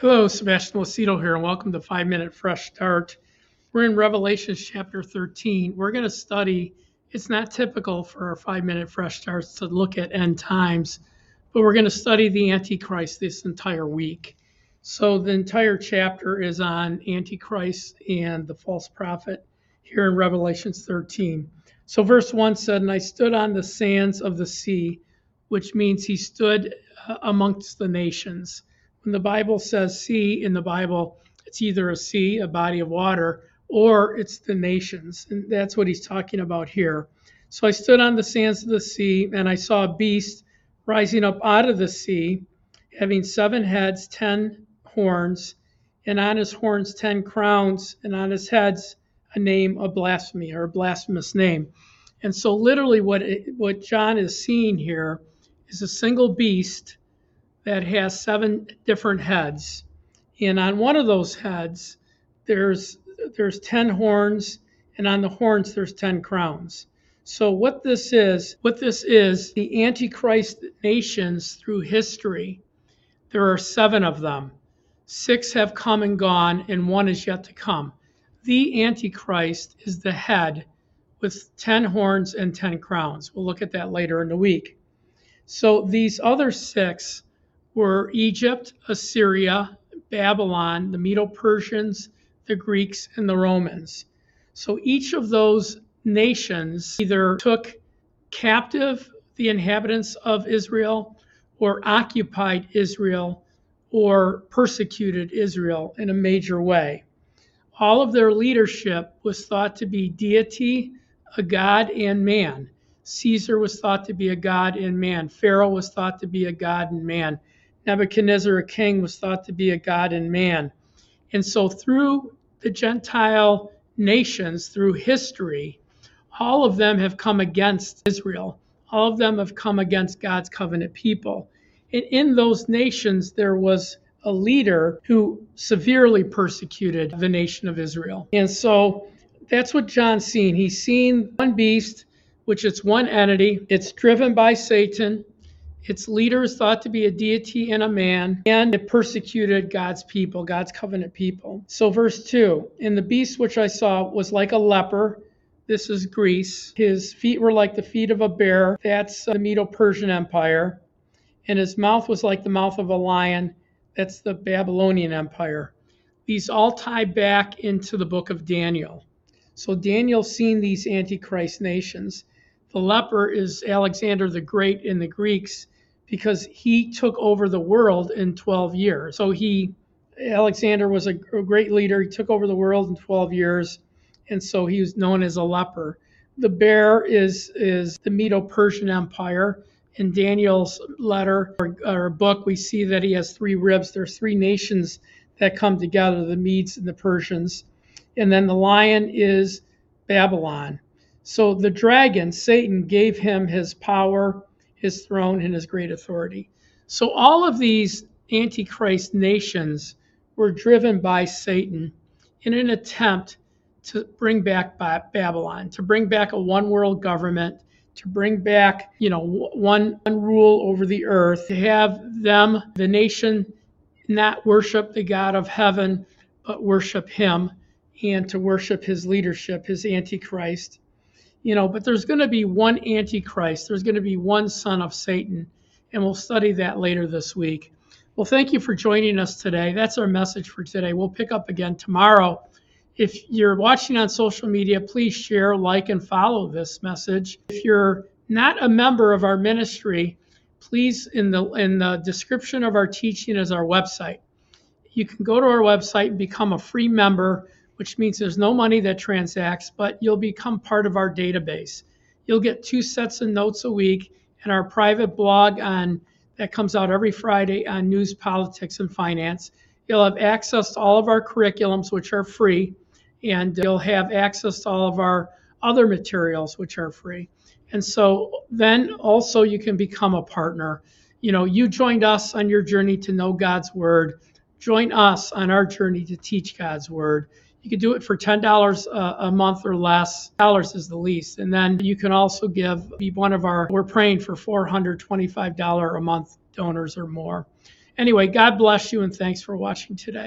Hello, Sebastian Lucido here, and welcome to Five Minute Fresh Start. We're in Revelation chapter 13. We're going to study, it's not typical for our five minute fresh starts to look at end times, but we're going to study the Antichrist this entire week. So the entire chapter is on Antichrist and the false prophet here in Revelation 13. So verse 1 said, And I stood on the sands of the sea, which means he stood uh, amongst the nations when the Bible says sea in the Bible, it's either a sea, a body of water, or it's the nations. And that's what he's talking about here. So I stood on the sands of the sea, and I saw a beast rising up out of the sea, having seven heads, ten horns, and on his horns ten crowns, and on his heads a name of blasphemy or a blasphemous name. And so, literally, what it, what John is seeing here is a single beast that has seven different heads. And on one of those heads, there's there's 10 horns, and on the horns there's 10 crowns. So what this is, what this is, the Antichrist nations through history, there are seven of them. Six have come and gone, and one is yet to come. The Antichrist is the head with 10 horns and 10 crowns. We'll look at that later in the week. So these other six were Egypt, Assyria, Babylon, the Medo Persians, the Greeks, and the Romans. So each of those nations either took captive the inhabitants of Israel or occupied Israel or persecuted Israel in a major way. All of their leadership was thought to be deity, a god, and man. Caesar was thought to be a god and man. Pharaoh was thought to be a god and man. Nebuchadnezzar, a king, was thought to be a god and man. And so, through the Gentile nations, through history, all of them have come against Israel. All of them have come against God's covenant people. And in those nations, there was a leader who severely persecuted the nation of Israel. And so that's what John's seen. He's seen one beast, which is one entity. It's driven by Satan. Its leader is thought to be a deity and a man, and it persecuted God's people, God's covenant people. So, verse 2 And the beast which I saw was like a leper. This is Greece. His feet were like the feet of a bear. That's the Medo Persian Empire. And his mouth was like the mouth of a lion. That's the Babylonian Empire. These all tie back into the book of Daniel. So Daniel's seen these Antichrist nations. The leper is Alexander the Great in the Greeks because he took over the world in 12 years. So he, Alexander was a, great leader. He took over the world in 12 years, and so he was known as a leper. The bear is is the Medo-Persian Empire. In Daniel's letter or, or book, we see that he has three ribs. There's three nations that come together: the Medes and the Persians. And then the lion is Babylon. So the dragon, Satan, gave him his power his throne and his great authority. So all of these antichrist nations were driven by Satan in an attempt to bring back Babylon, to bring back a one world government, to bring back, you know, one, one rule over the earth, to have them, the nation, not worship the God of heaven, but worship him and to worship his leadership, his antichrist you know, but there's going to be one antichrist. There's going to be one son of Satan, and we'll study that later this week. Well, thank you for joining us today. That's our message for today. We'll pick up again tomorrow. If you're watching on social media, please share, like, and follow this message. If you're not a member of our ministry, please in the in the description of our teaching is our website. You can go to our website and become a free member which means there's no money that transacts, but you'll become part of our database. You'll get two sets of notes a week and our private blog on that comes out every Friday on news, politics, and finance. You'll have access to all of our curriculums, which are free, and you'll have access to all of our other materials, which are free. And so then also you can become a partner. You know, you joined us on your journey to know God's Word. Join us on our journey to teach God's Word. You could do it for $10 a, uh, a month or less. Dollars is the least. And then you can also give, be one of our, we're praying for $425 a month donors or more. Anyway, God bless you and thanks for watching today.